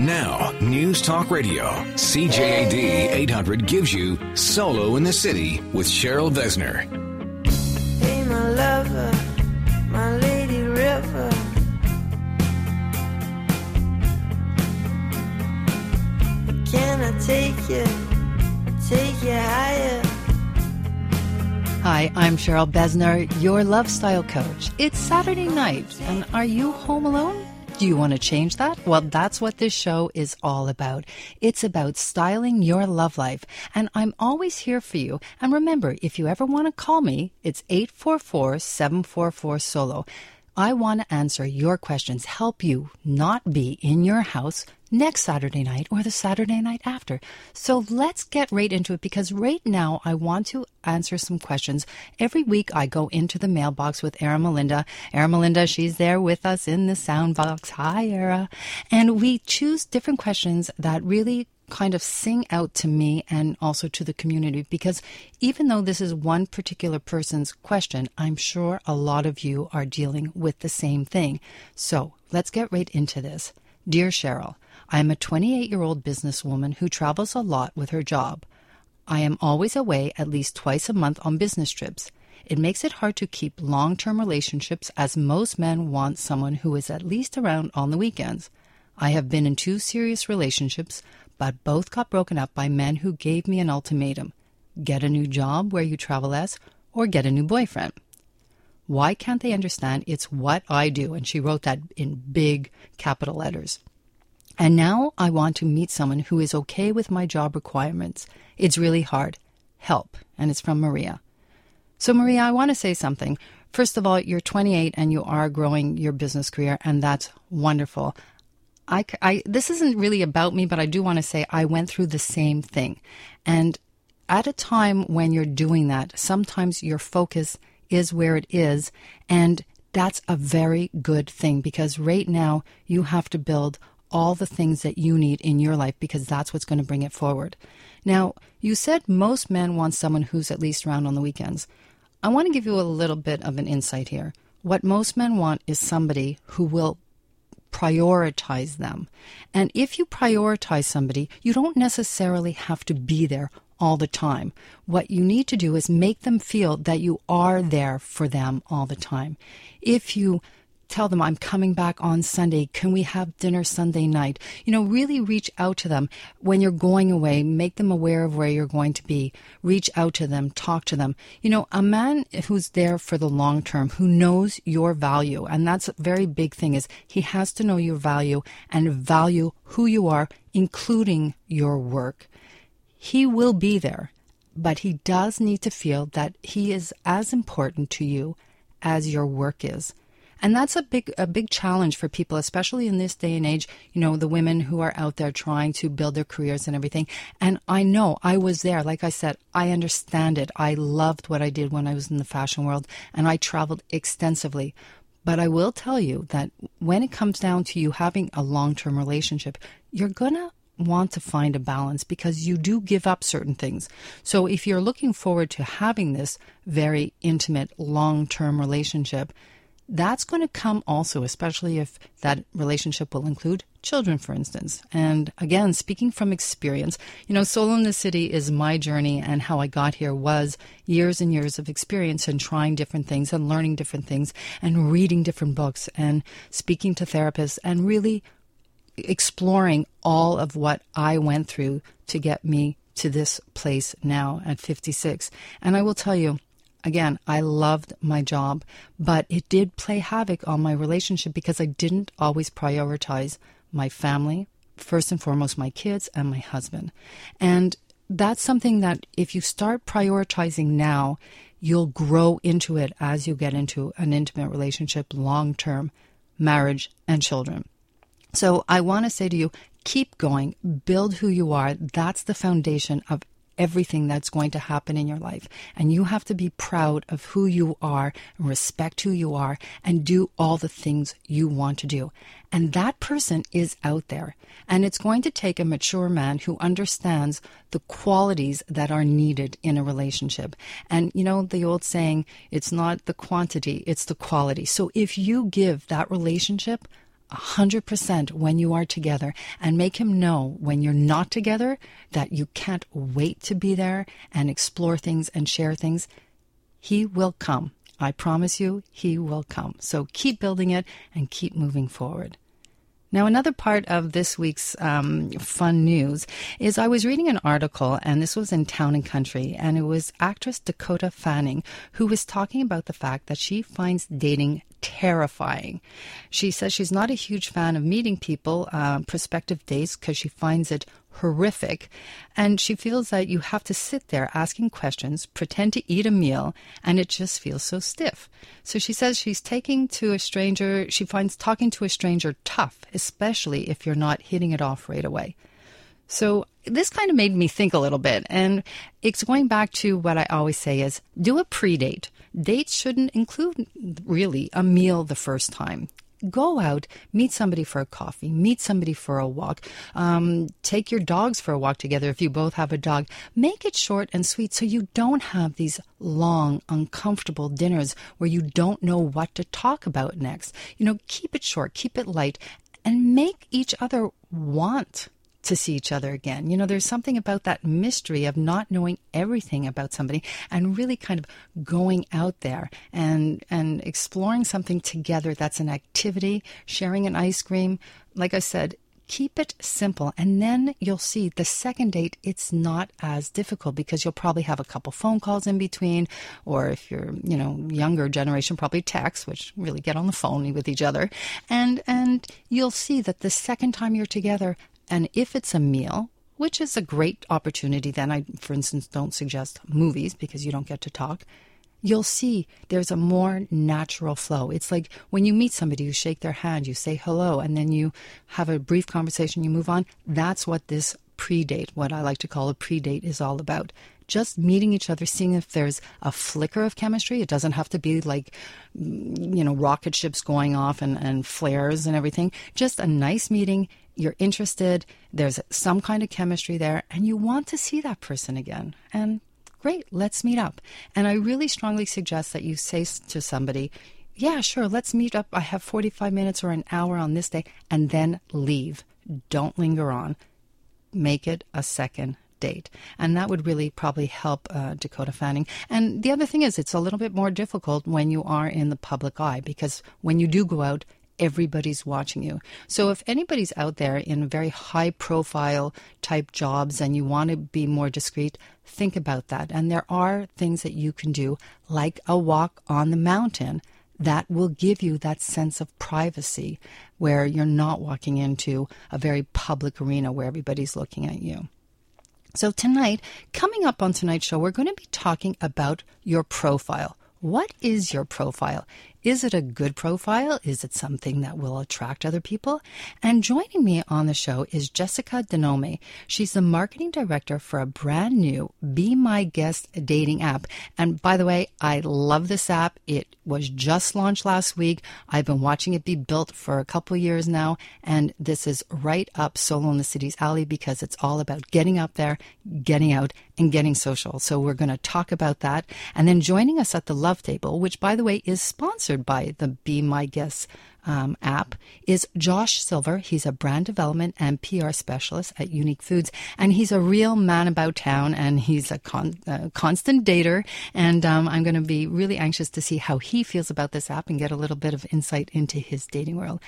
Now, News Talk Radio, CJAD 800 gives you Solo in the City with Cheryl Besner. Hey, my lover, my lady river. Can I take you, take you higher? Hi, I'm Cheryl Besner, your love style coach. It's Saturday night, and are you home alone? Do you want to change that? Well, that's what this show is all about. It's about styling your love life, and I'm always here for you. And remember, if you ever want to call me, it's 844 744 solo. I want to answer your questions, help you not be in your house next Saturday night or the Saturday night after. So let's get right into it because right now I want to answer some questions. Every week I go into the mailbox with Era Melinda. Era Melinda, she's there with us in the sound box. Hi, Era. And we choose different questions that really kind of sing out to me and also to the community because even though this is one particular person's question, I'm sure a lot of you are dealing with the same thing. So let's get right into this. Dear Cheryl, I am a 28 year old businesswoman who travels a lot with her job. I am always away at least twice a month on business trips. It makes it hard to keep long term relationships as most men want someone who is at least around on the weekends. I have been in two serious relationships, but both got broken up by men who gave me an ultimatum get a new job where you travel less, or get a new boyfriend. Why can't they understand it's what I do? And she wrote that in big capital letters. And now I want to meet someone who is okay with my job requirements. It's really hard. Help. And it's from Maria. So, Maria, I want to say something. First of all, you're 28 and you are growing your business career, and that's wonderful. I, I, this isn't really about me, but I do want to say I went through the same thing. And at a time when you're doing that, sometimes your focus is where it is. And that's a very good thing because right now you have to build all the things that you need in your life because that's what's going to bring it forward. Now, you said most men want someone who's at least around on the weekends. I want to give you a little bit of an insight here. What most men want is somebody who will prioritize them. And if you prioritize somebody, you don't necessarily have to be there all the time. What you need to do is make them feel that you are there for them all the time. If you tell them I'm coming back on Sunday. Can we have dinner Sunday night? You know, really reach out to them when you're going away. Make them aware of where you're going to be. Reach out to them. Talk to them. You know, a man who's there for the long term, who knows your value, and that's a very big thing is he has to know your value and value who you are, including your work. He will be there, but he does need to feel that he is as important to you as your work is. And that's a big a big challenge for people, especially in this day and age, you know, the women who are out there trying to build their careers and everything. And I know I was there. Like I said, I understand it. I loved what I did when I was in the fashion world and I traveled extensively. But I will tell you that when it comes down to you having a long term relationship, you're going to want to find a balance because you do give up certain things. So if you're looking forward to having this very intimate long term relationship, that's going to come also, especially if that relationship will include children, for instance. And again, speaking from experience, you know, Solo in the City is my journey, and how I got here was years and years of experience and trying different things and learning different things and reading different books and speaking to therapists and really exploring all of what I went through to get me to this place now at 56. And I will tell you, Again, I loved my job, but it did play havoc on my relationship because I didn't always prioritize my family, first and foremost, my kids and my husband. And that's something that if you start prioritizing now, you'll grow into it as you get into an intimate relationship, long term, marriage, and children. So I want to say to you, keep going, build who you are. That's the foundation of everything that's going to happen in your life. And you have to be proud of who you are, respect who you are, and do all the things you want to do. And that person is out there. And it's going to take a mature man who understands the qualities that are needed in a relationship. And you know, the old saying, it's not the quantity, it's the quality. So if you give that relationship 100% when you are together and make him know when you're not together that you can't wait to be there and explore things and share things, he will come. I promise you, he will come. So keep building it and keep moving forward. Now, another part of this week's um, fun news is I was reading an article, and this was in Town and Country, and it was actress Dakota Fanning who was talking about the fact that she finds dating terrifying. She says she's not a huge fan of meeting people, uh, prospective dates, because she finds it horrific. And she feels that you have to sit there asking questions, pretend to eat a meal, and it just feels so stiff. So she says she's taking to a stranger, she finds talking to a stranger tough, especially if you're not hitting it off right away. So this kind of made me think a little bit. And it's going back to what I always say is do a pre-date. Dates shouldn't include really a meal the first time go out, meet somebody for a coffee, meet somebody for a walk, um, take your dogs for a walk together if you both have a dog. Make it short and sweet so you don't have these long, uncomfortable dinners where you don't know what to talk about next. You know, keep it short, keep it light, and make each other want to see each other again. You know, there's something about that mystery of not knowing everything about somebody and really kind of going out there and and exploring something together that's an activity, sharing an ice cream. Like I said, keep it simple and then you'll see the second date it's not as difficult because you'll probably have a couple phone calls in between or if you're you know younger generation probably text which really get on the phone with each other and and you'll see that the second time you're together and if it's a meal, which is a great opportunity, then I, for instance, don't suggest movies because you don't get to talk. You'll see there's a more natural flow. It's like when you meet somebody, you shake their hand, you say hello, and then you have a brief conversation, you move on. That's what this pre date, what I like to call a pre date, is all about just meeting each other, seeing if there's a flicker of chemistry. It doesn't have to be like, mm, you know, rocket ships going off and, and flares and everything. Just a nice meeting you're interested, there's some kind of chemistry there, and you want to see that person again. And great, let's meet up. And I really strongly suggest that you say to somebody, yeah, sure, let's meet up. I have 45 minutes or an hour on this day, and then leave. Don't linger on. Make it a second date. And that would really probably help uh, Dakota Fanning. And the other thing is, it's a little bit more difficult when you are in the public eye because when you do go out, everybody's watching you. So if anybody's out there in very high profile type jobs and you want to be more discreet, think about that. And there are things that you can do, like a walk on the mountain, that will give you that sense of privacy where you're not walking into a very public arena where everybody's looking at you. So, tonight, coming up on tonight's show, we're going to be talking about your profile. What is your profile? Is it a good profile? Is it something that will attract other people? And joining me on the show is Jessica Denome. She's the marketing director for a brand new Be My Guest dating app. And by the way, I love this app. It was just launched last week. I've been watching it be built for a couple years now. And this is right up Solo in the City's alley because it's all about getting up there, getting out, and getting social. So we're going to talk about that. And then joining us at the Love Table, which by the way is sponsored sponsored by the Be My Guest um, app, is Josh Silver. He's a brand development and PR specialist at Unique Foods, and he's a real man about town, and he's a, con- a constant dater. And um, I'm going to be really anxious to see how he feels about this app and get a little bit of insight into his dating world.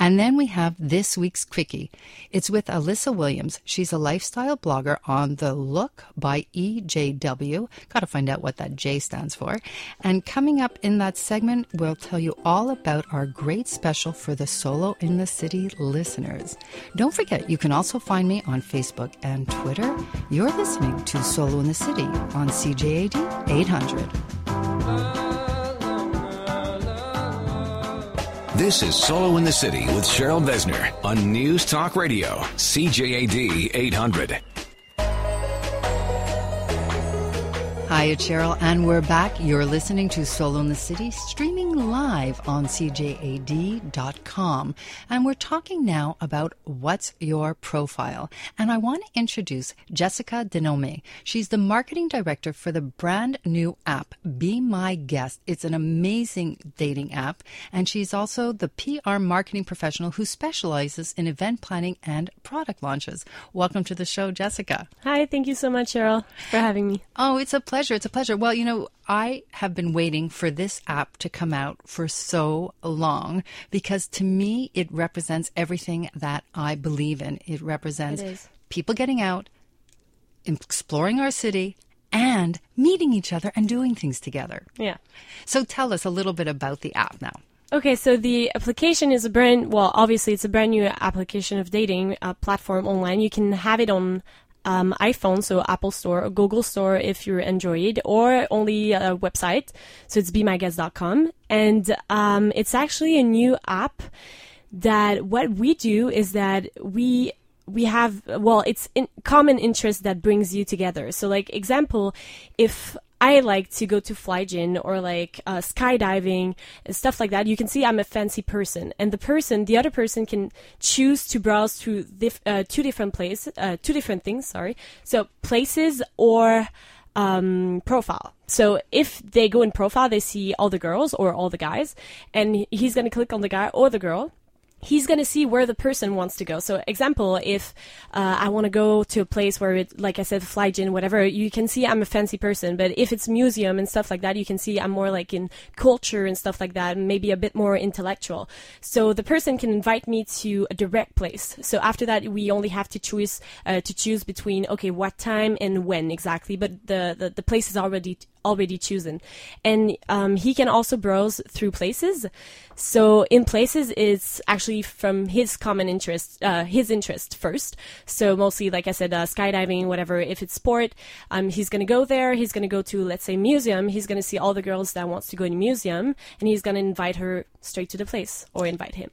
And then we have this week's quickie. It's with Alyssa Williams. She's a lifestyle blogger on The Look by EJW. Got to find out what that J stands for. And coming up in that segment, we'll tell you all about our great special for the Solo in the City listeners. Don't forget, you can also find me on Facebook and Twitter. You're listening to Solo in the City on CJAD 800. This is Solo in the City with Cheryl Besner on News Talk Radio, CJAD 800. Hi, it's Cheryl, and we're back. You're listening to Solo in the City, streaming live on CJAD.com. And we're talking now about what's your profile. And I want to introduce Jessica Denome. She's the marketing director for the brand new app, Be My Guest. It's an amazing dating app. And she's also the PR marketing professional who specializes in event planning and product launches. Welcome to the show, Jessica. Hi, thank you so much, Cheryl, for having me. Oh, it's a pleasure. It's a pleasure. Well, you know, I have been waiting for this app to come out for so long because to me, it represents everything that I believe in. It represents It people getting out, exploring our city, and meeting each other and doing things together. Yeah. So tell us a little bit about the app now. Okay, so the application is a brand, well, obviously it's a brand new application of dating uh, platform online. You can have it on um, iPhone, so Apple Store or Google Store if you're Android, or only a website. So it's bemyguest.com. And um, it's actually a new app that what we do is that we we have well it's in common interest that brings you together so like example if I like to go to Flygin or like uh, skydiving and stuff like that. You can see I'm a fancy person, and the person, the other person, can choose to browse through dif- uh, two different places, uh, two different things. Sorry, so places or um, profile. So if they go in profile, they see all the girls or all the guys, and he's gonna click on the guy or the girl he's going to see where the person wants to go. So, example, if uh, I want to go to a place where it, like I said, Flygin, whatever, you can see I'm a fancy person. But if it's museum and stuff like that, you can see I'm more like in culture and stuff like that, maybe a bit more intellectual. So the person can invite me to a direct place. So after that, we only have to choose uh, to choose between okay, what time and when exactly. But the the, the place is already already chosen, and um, he can also browse through places. So in places, it's actually from his common interest, uh, his interest first. So mostly, like I said, uh, skydiving, whatever. If it's sport, um, he's gonna go there. He's gonna go to, let's say, museum. He's gonna see all the girls that wants to go in museum, and he's gonna invite her straight to the place or invite him.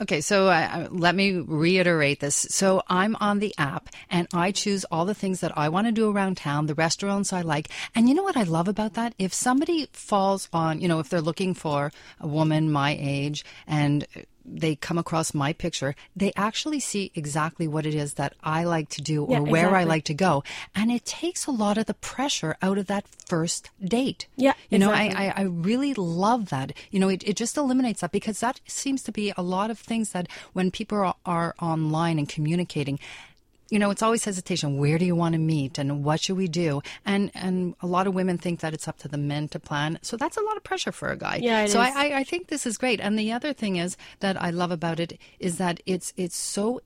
Okay, so uh, let me reiterate this. So I'm on the app and I choose all the things that I want to do around town, the restaurants I like. And you know what I love about that? If somebody falls on, you know, if they're looking for a woman my age and they come across my picture, they actually see exactly what it is that I like to do or Yeah, where I like to go. And it takes a lot of the pressure out of that first date. Yeah, You know, exactly. I, I, I really love that. You know, it, it just eliminates that because that seems to be a lot of things that when people are, are online and communicating, you know, it's always hesitation. Where do you want to meet, and what should we do? And and a lot of women think that it's up to the men to plan. So that's a lot of pressure for a guy. Yeah, so. I, I I think this is great. And the other thing is that I love about it is that it's it's so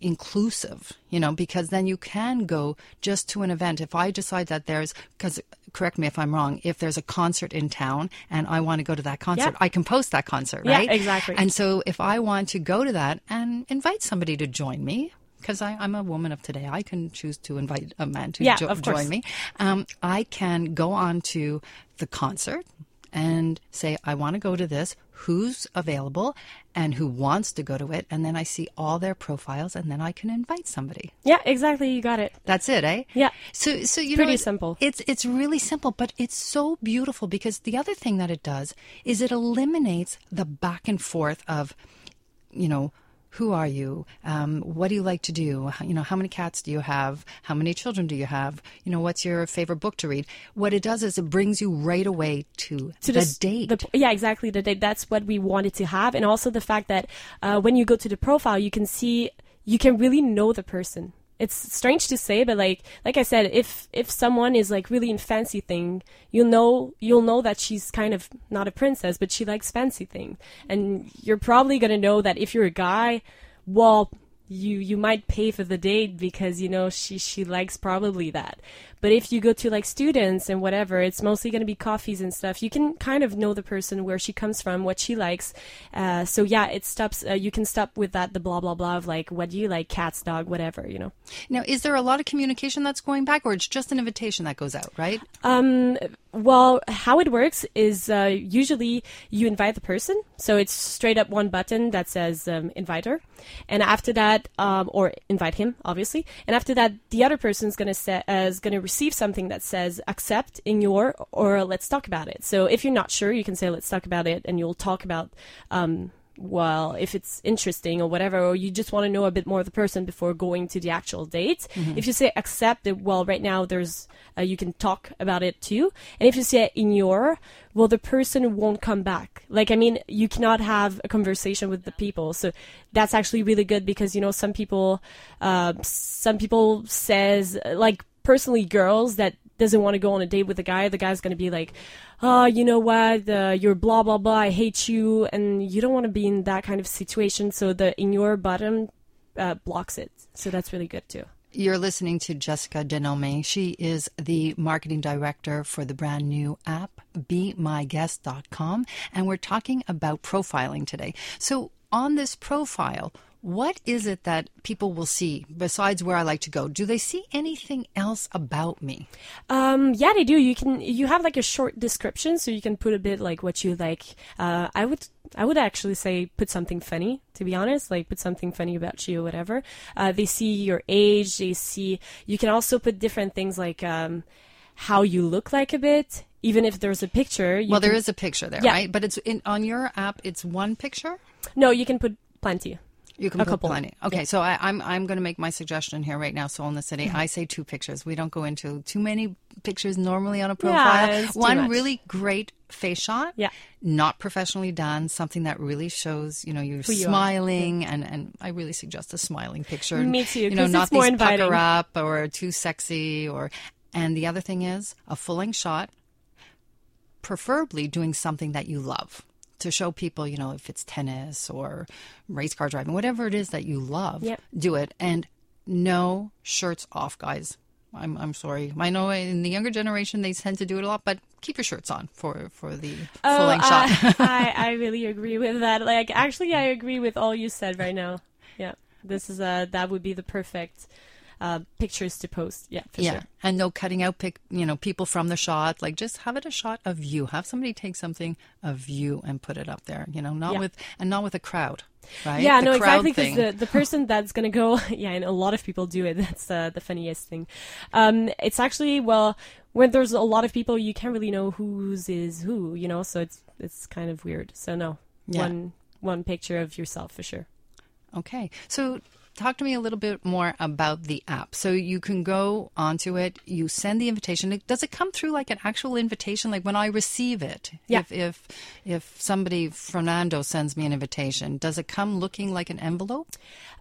inclusive, you know, because then you can go just to an event. If I decide that there's, because correct me if I'm wrong, if there's a concert in town and I want to go to that concert, Yeah. I can post that concert, Yeah, right? exactly. And so if I want to go to that and invite somebody to join me, because I'm a woman of today, I can choose to invite a man to Yeah, jo- join me. Um, I can go on to the concert and say, I want to go to this. Who's available and who wants to go to it? And then I see all their profiles and then I can invite somebody. Yeah, exactly. You got it. That's it, eh? Yeah. So, so you Pretty know, it- simple. It's it's really simple, but it's so beautiful because the other thing that it does is it eliminates the back and forth of, you know, who are you? Um, what do you like to do? How- You know, how many cats do you have? How many children do you have? You know, what's your favorite book to read? What it does is it brings you right away to, to the s- date. the- yeah, exactly. The date. That's what we wanted to have, and also the fact that uh, when you go to the profile, you can see, you can really know the person. It's strange to say, but like, like I said, if if someone is like really in fancy thing, you'll know you'll know that she's kind of not a princess, but she likes fancy thing, and you're probably gonna know that if you're a guy, well, you you might pay for the date because you know she she likes probably that. But if you go to like students and whatever, it's mostly going to be coffees and stuff. You can kind of know the person where she comes from, what she likes. Uh, so yeah, it stops. Uh, you can stop with that the blah blah blah of like what do you like, cats, dog, whatever. You know. now, is there a lot of communication that's going back, or it's just an invitation that goes out, right? Um, well, how it works is uh, usually you invite the person, so it's straight up one button that says um, invite her, and after that, that, um, or invite him, obviously. And after that, the other person's gonna say, uh, is gonna receive something that says accept in your or let's talk about it. So if you're not sure, you can say let's talk about it, and you'll talk about. Um, well, if it's interesting or whatever, or you just want to know a bit more of the person before going to the actual date. If you say accept it, well, right now there's uh, you can talk about it too. And if you say ignore, well, the person won't come back. Like, I mean, you cannot have a conversation with the people. So that's actually really good because, you know, some people, uh, some people says, like, personally girls that doesn't want to go on a date with a guy, the guy's going to be like, oh, you know what, uh, you're blah, blah, blah, I hate you. And you don't want to be in that kind of situation. So the in your uh, blocks it. So that's really good too. You're listening to Jessica Denome. She is the marketing director for the brand new app, BeMyGuest.com. And we're talking about profiling today. So, on this profile, what is it that people will see besides where I like to go? Do they see anything else about me? Um, yeah, they do. You can you have like a short description, so you can put a bit like what you like. Uh, I would I would actually say put something funny. To be honest, like put something funny about you or whatever. Uh, they see your age. They see. You can also put different things like um, how you look like a bit. Even if there's a picture. You Well, there can- is a picture there, Yeah. right? But it's in on your app. It's one picture. No, you can put plenty. You can A couple. plenty. Okay, so I, I'm I'm going to make my suggestion here right now. So in the city, Mm-hmm. I say two pictures. We don't go into too many pictures normally on a profile. too One really great face shot. Yeah. Not professionally done. Something that really shows you know you're Who you are. smiling, and and I really suggest a smiling picture. Me too, You know, not it's more these inviting. pucker up or too sexy or. And the other thing is a full length shot preferably doing something that you love to show people, you know, if it's tennis or race car driving, whatever it is that you love, Yep. do it. And no shirts off, guys. I'm, I'm sorry. I know in the younger generation they tend to do it a lot, but keep your shirts on for, for the oh, full length shot. Oh, I, I really agree with that. Like, actually, I agree with all you said right now. Yeah, this is a that would be the perfect uh, pictures to post. Yeah, for yeah, sure. and no cutting out pic, you know, people from the shot. Like, just have it a shot of you. Have somebody take something of you and put it up there. You know, not Yeah. with and not with a crowd, right? Yeah, The no, exactly. Because the, the person that's gonna go, yeah, and a lot of people do it. That's uh, the funniest thing. Um, it's actually well, when there's a lot of people, you can't really know whose is who, you know. So it's it's kind of weird. So no, Yeah. one one picture of yourself for sure. Okay. So talk to me a little bit more about the app. So you can go onto it, you send the invitation. Does it come through like an actual invitation like when I receive it? Yeah. If if if somebody Fernando sends me an invitation, does it come looking like an envelope?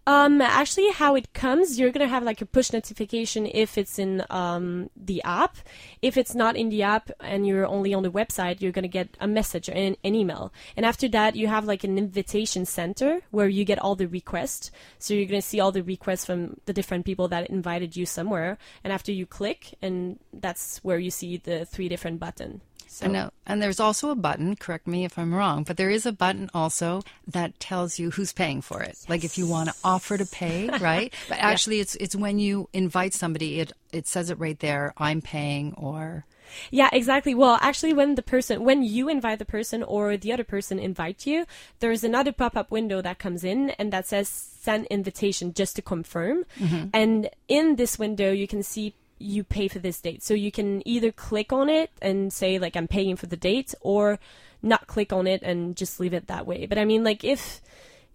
Um, actually, how it comes, you're gonna have like a push notification if it's in um, the app. If it's not in the app and you're only on the website, you're gonna get a message or an, an email. And after that, you have like an invitation center where you get all the requests. So you're gonna see all the requests from the different people that invited you somewhere. And after you click, and that's where you see the three different buttons. So And, and there's also a button, correct me if I'm wrong, but there is a button also that tells you who's paying for it. Like if you want to offer to pay, right? But actually it's it's when you invite somebody, it it says it right there, I'm paying or Yeah, exactly. Well, actually, when the person, when you invite the person or the other person invite you, there's another pop-up window that comes in and that says send invitation just to confirm. Mm-hmm. And in this window, you can see you pay for this date. So you can either click on it and say like I'm paying for the date or not click on it and just leave it that way. But I mean, like if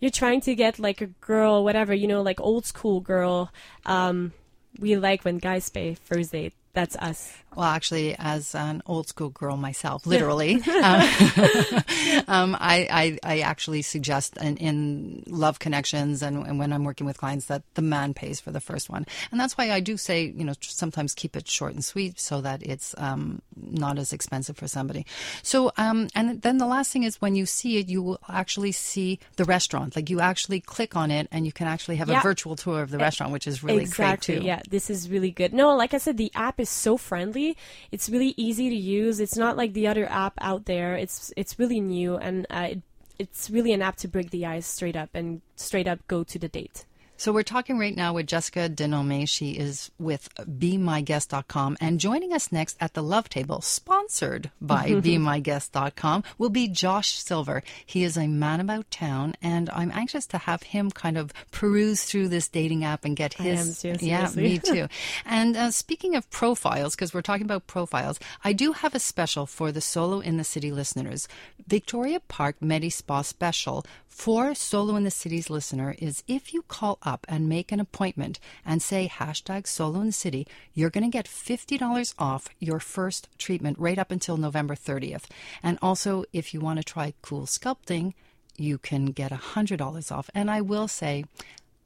you're trying to get like a girl, whatever, you know, like old school girl, um, we like when guys pay first date. That's us. Well, actually, as an old school girl myself, literally, um, um, I, I, I actually suggest in, in love connections and, and when I'm working with clients that the man pays for the first one. And that's why I do say, you know, sometimes keep it short and sweet so that it's um, not as expensive for somebody. So, um, and then the last thing is when you see it, you will actually see the restaurant. Like you actually click on it and you can actually have Yeah. a virtual tour of the restaurant, which is really exactly. great too. Yeah, this is really good. No, like I said, the app is so friendly. It's really easy to use. It's not like the other app out there. It's it's really new and uh, it, it's really an app to break the ice straight up and straight up go to the date. So we're talking right now with Jessica Denome. She is with BeMyGuest.com. And joining us next at the Love Table, sponsored by BeMyGuest.com, will be Josh Silver. He is a man about town, and I'm anxious to have him kind of peruse through this dating app and get his. am too, yeah, seriously. me too. and uh, speaking of profiles, because we're talking about profiles, I do have a special for the Solo in the City listeners. Victoria Park Medi Spa special for Solo in the City's listener is if you call up and make an appointment and say hashtag Solo in the City, you're going to get $50 off your first treatment right up until November 30th. And also, if you want to try CoolSculpting, you can get $100 off. And I will say,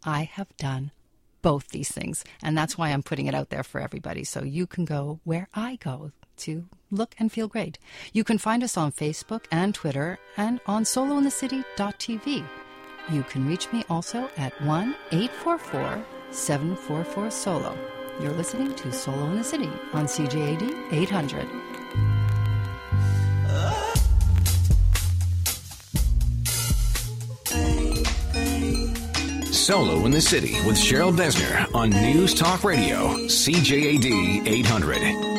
I have done both these things. And that's why I'm putting it out there for everybody. So you can go where I go to look and feel great. You can find us on Facebook and Twitter and on solointhecity.tv. You can reach me also at 1 844 744 Solo. You're listening to Solo in the City on CJAD 800. Solo in the City with Cheryl Besner on News Talk Radio, CJAD 800.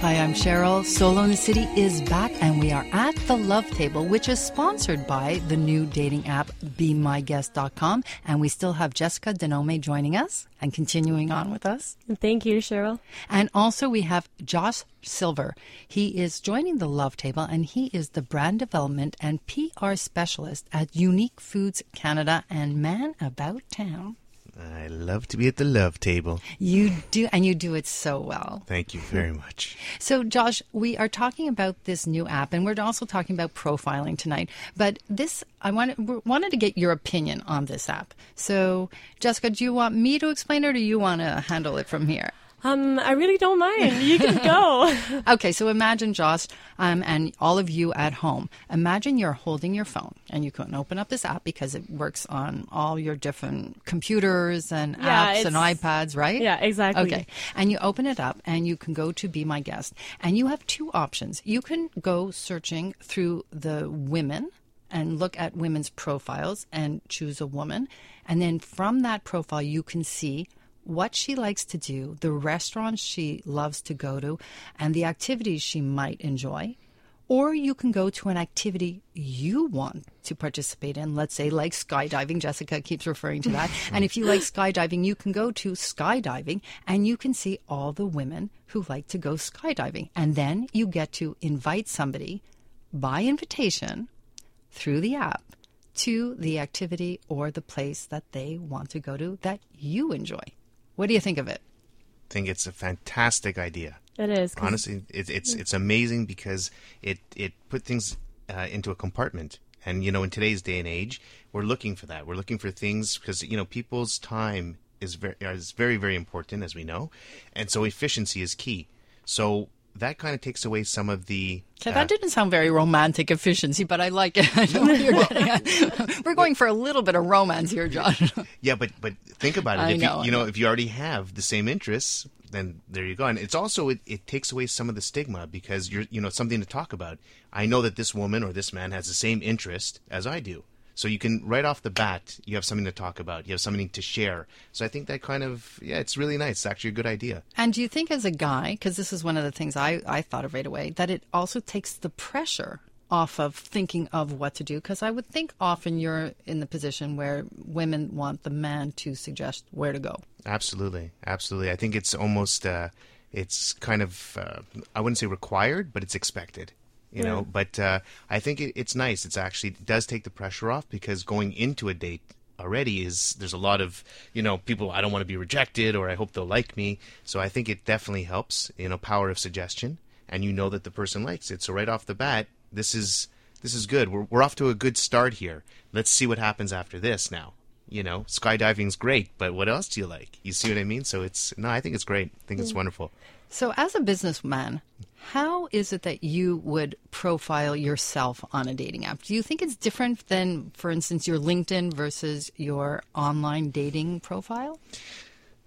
Hi, I'm Cheryl. Solo in the City is back, and we are at the Love Table, which is sponsored by the new dating app BeMyGuest.com. And we still have Jessica Denome joining us and continuing on with us. Thank you, Cheryl. And also we have Josh Silver. He is joining the Love Table, and he is the brand development and PR specialist at Unique Foods Canada and Man About Town. I love to be at the love table. You do, and you do it so well. Thank you very much. So, Josh, we are talking about this new app, and we're also talking about profiling tonight. But this, I wanted wanted to get your opinion on this app. So, Jessica, do you want me to explain it, or do you want to handle it from here? Um, I really don't mind. You can go. Okay, so imagine, Josh, um, and all of you at home. Imagine you're holding your phone, and you can open up this app because it works on all your different computers and Yeah, apps and iPads, right? Yeah, exactly. Okay, and you open it up, and you can go to Be My Guest, and you have two options. You can go searching through the women and look at women's profiles and choose a woman, and then from that profile, you can see what she likes to do, the restaurants she loves to go to, and the activities she might enjoy. Or you can go to an activity you want to participate in, let's say like skydiving. Jessica keeps referring to that. and if you like skydiving, you can go to skydiving and you can see all the women who like to go skydiving. And then you get to invite somebody by invitation through the app to the activity or the place that they want to go to that you enjoy. What do you think of it? I think it's a fantastic idea. It is. 'cause- Honestly, it, it's it's amazing because it it put things uh, into a compartment. And you know, in today's day and age, we're looking for that. We're looking for things because you know people's time is very is very very important, as we know, and so efficiency is key. So that kind of takes away some of the Okay, uh, that didn't sound very romantic efficiency, but I like it. I know what you're getting at. We're going for a little bit of romance here, Josh. Yeah, but but think about it. I if know, you, you know, know. if you already have the same interests, then there you go. And it's also it, it takes away some of the stigma because you're you know something to talk about. I know that this woman or this man has the same interest as I do. So you can right off the bat, you have something to talk about. You have something to share. So I think that kind of yeah, it's really nice. It's actually a good idea. And do you think, as a guy, because this is one of the things I, I thought of right away, that it also takes the pressure off of thinking of what to do? Because I would think often you're in the position where women want the man to suggest where to go. Absolutely, absolutely. I think it's almost uh, it's kind of uh, I wouldn't say required, but it's expected. You know, but uh, I think it, it's nice. It's actually it does take the pressure off because going into a date already is there's a lot of you know people I don't want to be rejected or I hope they'll like me. So I think it definitely helps. You know, power of suggestion, and you know that the person likes it. So right off the bat, this is this is good. We're we're off to a good start here. Let's see what happens after this now you know, skydiving's great, but what else do you like? You see what I mean? So it's no, I think it's great. I think it's wonderful. So, as a businessman, how is it that you would profile yourself on a dating app? Do you think it's different than, for instance, your LinkedIn versus your online dating profile?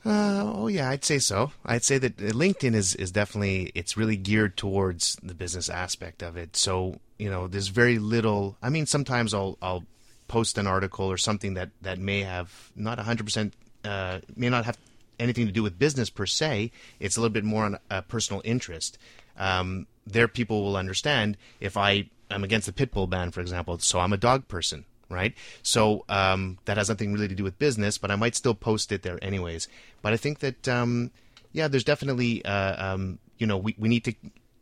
Uh, oh yeah, I'd say so. I'd say that uh, LinkedIn is is definitely it's really geared towards the business aspect of it. So you know, there's very little. I mean, sometimes I'll I'll post an article or something that that may have not 100% uh, may not have anything to do with business per se. It's a little bit more on a personal interest. Um, there, people will understand if I am against the pit bull ban, for example. So I'm a dog person, right? So um, that has nothing really to do with business, but I might still post it there anyways. But I think that um, yeah, there's definitely uh, um, you know we we need to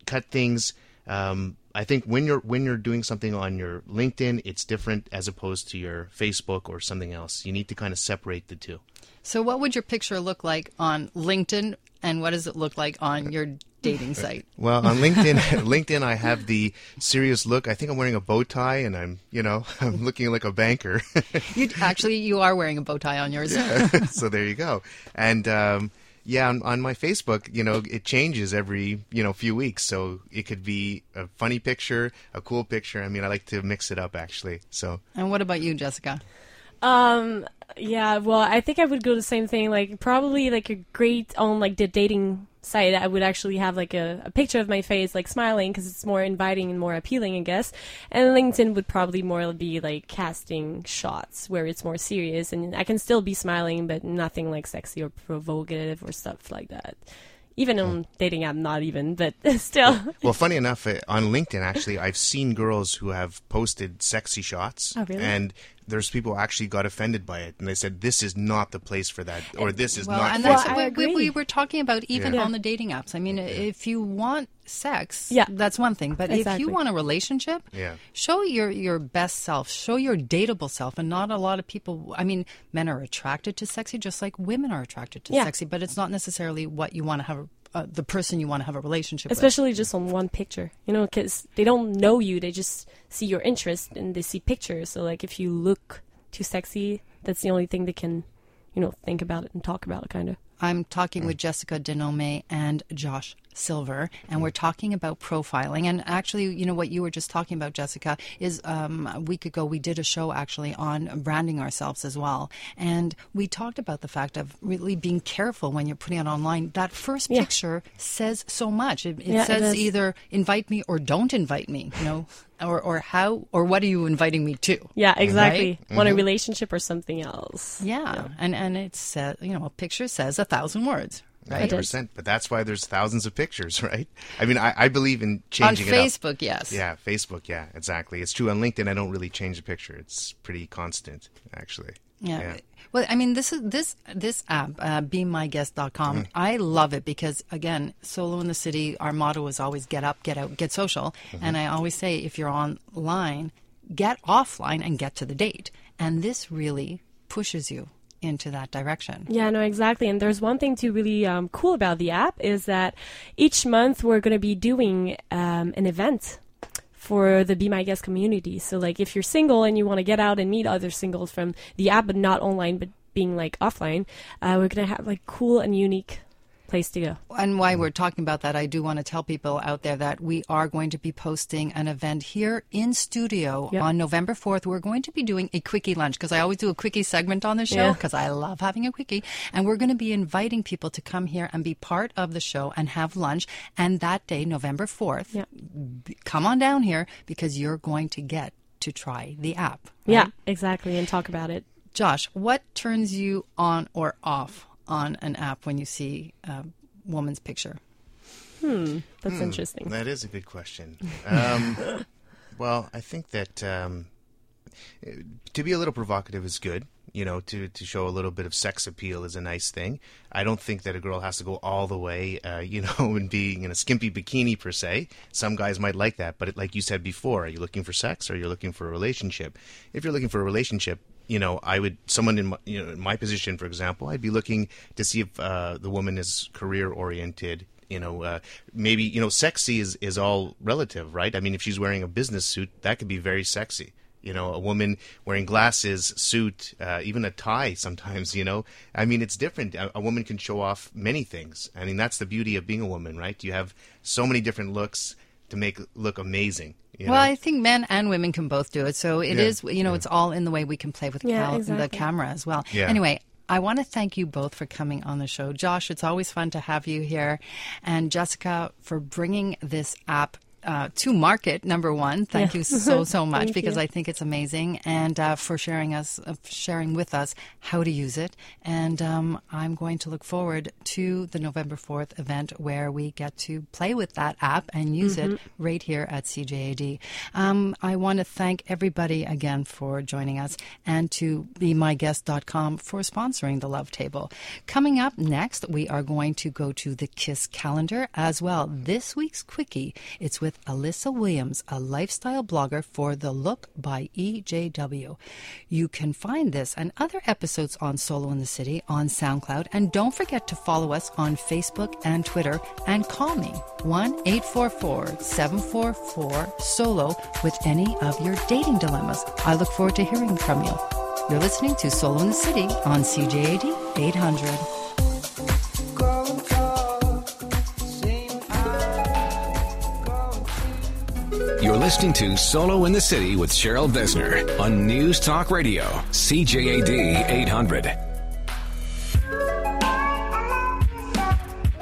cut things. Um, I think when you're when you're doing something on your LinkedIn, it's different as opposed to your Facebook or something else. You need to kind of separate the two. So, what would your picture look like on LinkedIn, and what does it look like on your dating site? Well, on LinkedIn, LinkedIn, I have the serious look. I think I'm wearing a bow tie, and I'm, you know, I'm looking like a banker. You actually you are wearing a bow tie on yours. so there you go. And um, yeah, on, on my Facebook, you know, it changes every you know few weeks. So it could be a funny picture, a cool picture. I mean, I like to mix it up actually. So And what about you, Jessica? Um. Yeah. Well, I think I would go the same thing. Like probably like a great on like the dating site. I would actually have like a, a picture of my face like smiling because it's more inviting and more appealing, I guess. And LinkedIn would probably more be like casting shots where it's more serious, and I can still be smiling, but nothing like sexy or provocative or stuff like that. Even on dating app, not even, but still. Well, funny enough, uh, on LinkedIn, actually, I've seen girls who have posted sexy shots. Oh, really? And there's people actually got offended by it, and they said, "This is not the place for that," or "This is Well, not." and that's place I what we, we were talking about even Yeah. on the dating apps. I mean, if you want sex, Yeah. that's one thing. But if you want a relationship, Yeah. show your, your best self, show your dateable self. And not a lot of people, I mean, men are attracted to sexy just like women are attracted to Yeah. sexy, but it's not necessarily what you want to have, uh, the person you want to have a relationship with. especially just on one picture you know because they don't know you they just see your interest and they see pictures so like if you look too sexy that's the only thing they can you know think about it and talk about it kind of I'm talking with Jessica Denome and Josh Silver, and we're talking about profiling. And actually, you know what you were just talking about, Jessica, is um, a week ago we did a show actually on branding ourselves as well, and we talked about the fact of really being careful when you're putting it online. That first Yeah. picture says so much. It, it Yeah, says does. either invite me or don't invite me. You know. Or, or how or what are you inviting me to? yeah exactly Right? want a relationship or something else Yeah, and and it says you know a picture says a thousand words, is. 100%. But that's why there's thousands of pictures, right? I mean, I, I believe in On changing it up. Facebook, yes. Yeah, Facebook. Yeah, exactly. It's true. On LinkedIn, I don't really change the picture. It's pretty constant, actually. Yeah. Well, I mean, this is this this app, uh, BeMyGuest.com. I love it because again, solo in the city. Our motto is always get up, get out, get social. And I always say, if you're online, get offline and get to the date. And this really pushes you into that direction. Yeah, no, exactly. And there's one thing too really um, cool about the app is that each month we're going to be doing um, an event for the Be My Guest community. So, like, if you're single and you want to get out and meet other singles from the app, but not online, but being like offline, uh, we're going to have like cool and unique place to go. And while we're talking about that, I do want to tell people out there that we are going to be posting an event here in studio Yep. on November 4th. We're going to be doing a quickie lunch because I always do a quickie segment on the show Yeah. because I love having a quickie. And we're going to be inviting people to come here and be part of the show and have lunch. And that day, November 4th, Yeah. b- come on down here because you're going to get to try the app. right? Yeah, exactly. And talk about it. Josh, what turns you on or off on an app when you see a woman's picture? Hmm, that's Hmm. interesting. That is a good question. Um, well, I think that um, to be a little provocative is good. You know, to, to show a little bit of sex appeal is a nice thing. I don't think that a girl has to go all the way, uh, you know, and being in a skimpy bikini per se. Some guys might like that, but it, like you said before, are you looking for sex or are you're looking for a relationship? If you're looking for a relationship, you know, I would someone in my, you know in my position, for example, I'd be looking to see if uh, the woman is career oriented. You know, uh, maybe you know, sexy is is all relative, right? I mean, if she's wearing a business suit, that could be very sexy. You know, a woman wearing glasses, suit, uh, even a tie. Sometimes, you know, I mean, it's different. A, a woman can show off many things. I mean, that's the beauty of being a woman, right? You have so many different looks to make look amazing. You Well, know? I think men and women can both do it. So it Yeah, is, you know, it's all in the way we can play with Yeah, cal- the camera as well. Yeah. Anyway, I want to thank you both for coming on the show. Josh, it's always fun to have you here. And Jessica, for bringing this app uh, to market. Number one, thank Yeah. you so so much because you. I think it's amazing, and uh, for sharing us uh, sharing with us how to use it. And um, I'm going to look forward to the November fourth event where we get to play with that app and use it right here at CJAD. Um, I want to thank everybody again for joining us and to BeMyGuest.com for sponsoring the Love Table. Coming up next, we are going to go to the Kiss calendar as well. This week's quickie, it's with Alyssa Williams, a lifestyle blogger for The Look by EJW. You can find this and other episodes on Solo in the City on SoundCloud. And don't forget to follow us on Facebook and Twitter and call me 1 844 744 Solo with any of your dating dilemmas. I look forward to hearing from you. You're listening to Solo in the City on CJAD 800. You're listening to Solo in the City with Cheryl Besner on News Talk Radio, CJAD 800.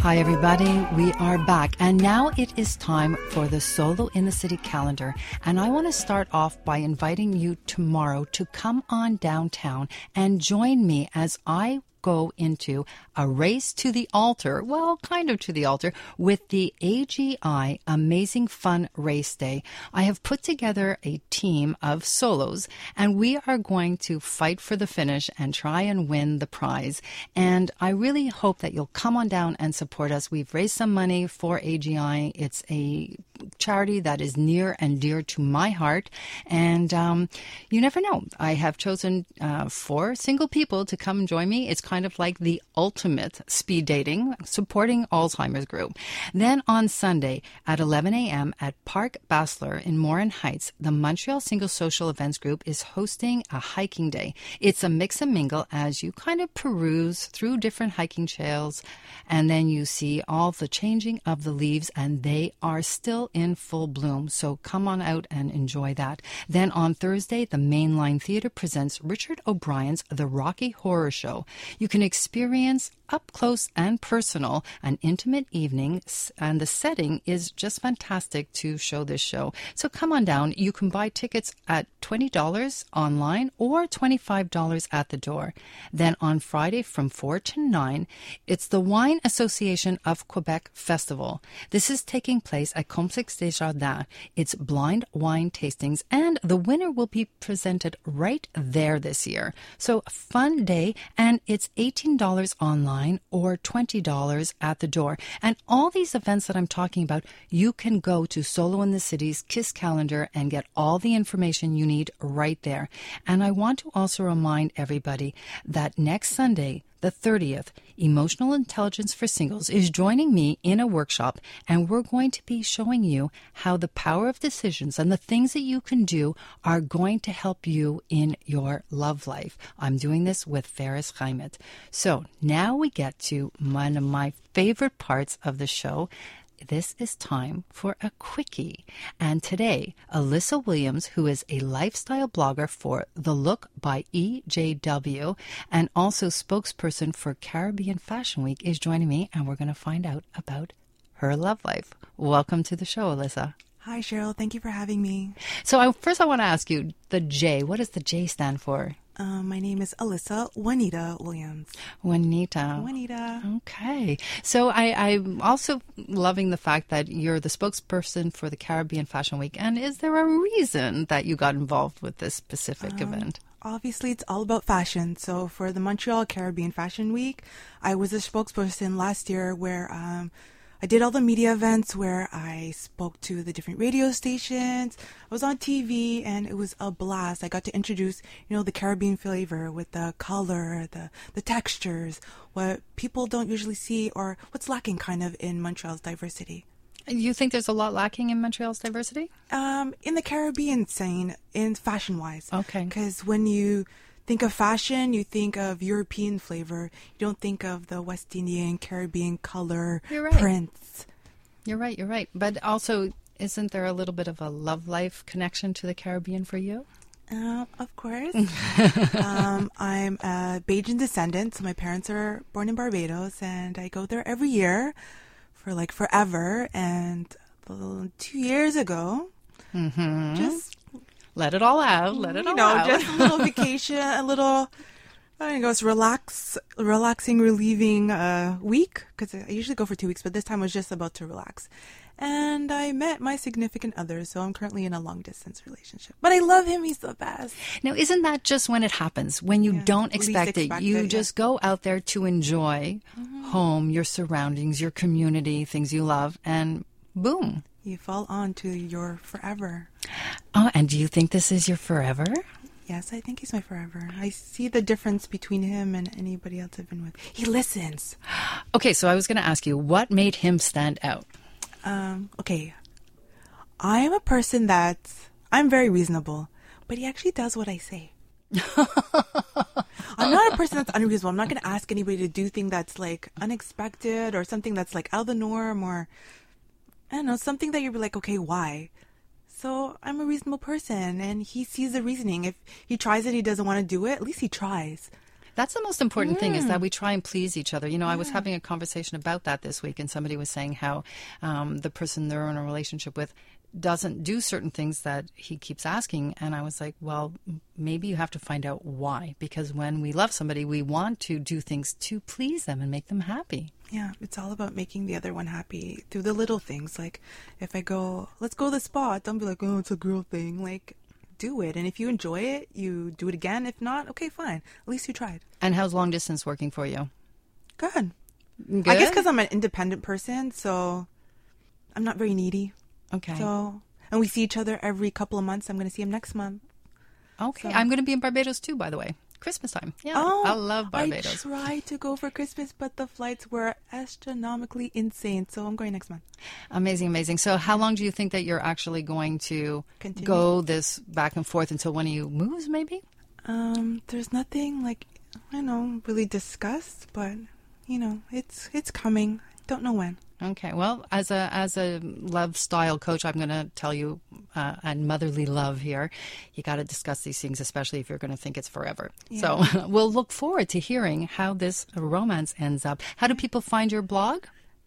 Hi, everybody. We are back. And now it is time for the Solo in the City calendar. And I want to start off by inviting you tomorrow to come on downtown and join me as I go into a race to the altar, well, kind of to the altar, with the AGI Amazing Fun Race Day. I have put together a team of solos, and we are going to fight for the finish and try and win the prize. And I really hope that you'll come on down and support us. We've raised some money for AGI. It's a charity that is near and dear to my heart. And um, you never know. I have chosen uh, four single people to come join me. It's kind of like the ultimate speed dating, supporting Alzheimer's group. Then on Sunday at 11 a.m. at Park Basler in Morin Heights, the Montreal Single Social Events Group is hosting a hiking day. It's a mix and mingle as you kind of peruse through different hiking trails, and then you see all the changing of the leaves, and they are still in full bloom. So come on out and enjoy that. Then on Thursday, the Mainline Theatre presents Richard O'Brien's The Rocky Horror Show. You can experience up close and personal an intimate evening, and the setting is just fantastic to show this show. So come on down. You can buy tickets at $20 online or $25 at the door. Then on Friday from 4 to 9, it's the Wine Association of Quebec Festival. This is taking place at Complexe Desjardins. It's blind wine tastings, and the winner will be presented right there this year. So, fun day, and it's $18 online or $20 at the door. And all these events that I'm talking about, you can go to Solo in the City's KISS calendar and get all the information you need right there. And I want to also remind everybody that next Sunday, the 30th, Emotional Intelligence for Singles is joining me in a workshop, and we're going to be showing you how the power of decisions and the things that you can do are going to help you in your love life. I'm doing this with Ferris Heimet. So now we get to one of my favorite parts of the show. This is time for a quickie. And today, Alyssa Williams, who is a lifestyle blogger for The Look by AJW and also spokesperson for Caribbean Fashion Week, is joining me, and we're going to find out about her love life. Welcome to the show, Alyssa. Hi, Cheryl. Thank you for having me. So, I, first, I want to ask you the J. What does the J stand for? Um, my name is Alyssa Juanita Williams. Juanita. Juanita. Okay. So I, I'm also loving the fact that you're the spokesperson for the Caribbean Fashion Week. And is there a reason that you got involved with this specific event? Obviously, it's all about fashion. So, for the Montreal Caribbean Fashion Week, I was a spokesperson last year where um, I did all the media events where I spoke to the different radio stations. I was on TV and it was a blast. I got to introduce, you know, the Caribbean flavor with the color, the, the textures, what people don't usually see or what's lacking kind of in Montreal's diversity. You think there's a lot lacking in Montreal's diversity? Um, in the Caribbean scene, in fashion wise. Okay. Because when you think of fashion, you think of European flavor. You don't think of the West Indian, Caribbean color, You're right. prints. You're right, you're right. But also, isn't there a little bit of a love life connection to the Caribbean for you? Uh, of course. um, I'm a Bajan descendant, so my parents are born in Barbados, and I go there every year for like forever. And two years ago. Mm-hmm. Just Let it all out. Let it you all know, out. just a little vacation, a little. I think it was relax, relaxing, relieving uh, week because I usually go for two weeks, but this time I was just about to relax. And I met my significant other, so I'm currently in a long distance relationship. But I love him; he's the best. Now, isn't that just when it happens? When you Yeah, don't least expect it, you it, yeah. just go out there to enjoy Mm-hmm. home, your surroundings, your community, things you love, and boom. You fall on to your forever. Oh, and do you think this is your forever? Yes, I think he's my forever. I see the difference between him and anybody else I've been with. He listens. Okay, so I was going to ask you, what made him stand out? Um, okay. I am a person that's I'm very reasonable, but he actually does what I say. I'm not a person that's unreasonable. I'm not going to ask anybody to do thing that's like unexpected or something that's like out of the norm or I don't know, something that you're like, okay, why? So I'm a reasonable person and he sees the reasoning. If he tries it, he doesn't want to do it, at least he tries. That's the most important thing is Mm. that we try and please each other. You know, I was having a conversation about that this week, and somebody was saying how um, the person they're in a relationship with doesn't do certain things that he keeps asking. And I was like, well, maybe you have to find out why. Because when we love somebody, we want to do things to please them and make them happy. Yeah, it's all about making the other one happy through the little things. Like if I go, let's go to the spa, don't be like, oh, it's a girl thing. Like, do it. And if you enjoy it, you do it again. If not, okay, fine. At least you tried. And how's long distance working for you? Good. Good? I guess because I'm an independent person, so I'm not very needy. Okay. So, and we see each other every couple of months. I'm going to see him next month. okay. so- I'm going to be in Barbados too, by the way. Christmas time. Yeah. Oh, I love Barbados. I tried to go for Christmas, but the flights were astronomically insane. So I'm going next month. Amazing, amazing. So, how long do you think that you're actually going to Continue. go this back and forth until one of you moves, maybe? Um, there's nothing like I know really discussed, but you know, it's it's coming. Don't know when. Okay. Well, as a as a love style coach, I'm going to tell you, uh, and motherly love here, you got to discuss these things, especially if you're going to think it's forever. So, we'll look forward to hearing how this romance ends up. How do people find your blog?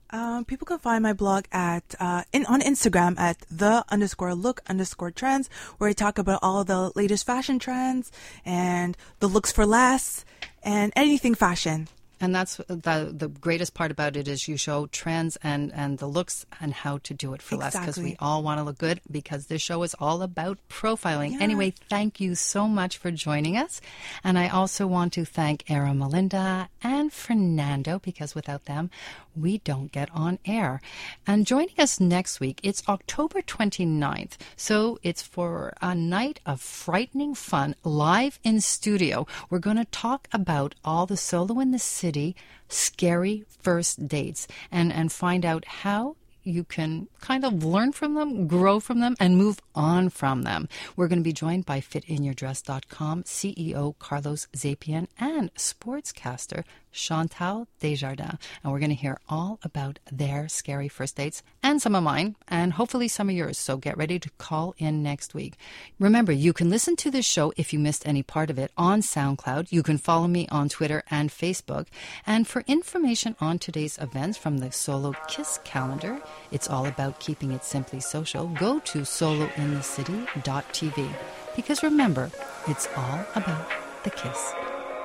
Um, people can find my blog at uh, in on Instagram at the underscore look underscore trends, where I talk about all the latest fashion trends and the looks for less and anything fashion. And that's the the greatest part about it is you show trends and and the looks and how to do it for less. Because we all want to look good because this show is all about profiling. Anyway, thank you so much for joining us, and I also want to thank Era Melinda and Fernando because without them we don't get on air. And joining us next week, it's October 29th. So it's for a night of frightening fun live in studio. We're going to talk about all the solo in the city scary first dates and, and find out how you can kind of learn from them, grow from them, and move on from them. We're going to be joined by fitinyourdress.com CEO Carlos Zapien and sportscaster Chantal Desjardins. And we're going to hear all about their scary first dates and some of mine, and hopefully some of yours. So get ready to call in next week. Remember, you can listen to this show if you missed any part of it on SoundCloud. You can follow me on Twitter and Facebook. And for information on today's events from the Solo Kiss calendar, it's all about keeping it simply social. Go to solointhecity.tv. Because remember, it's all about the kiss.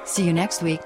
See you next week.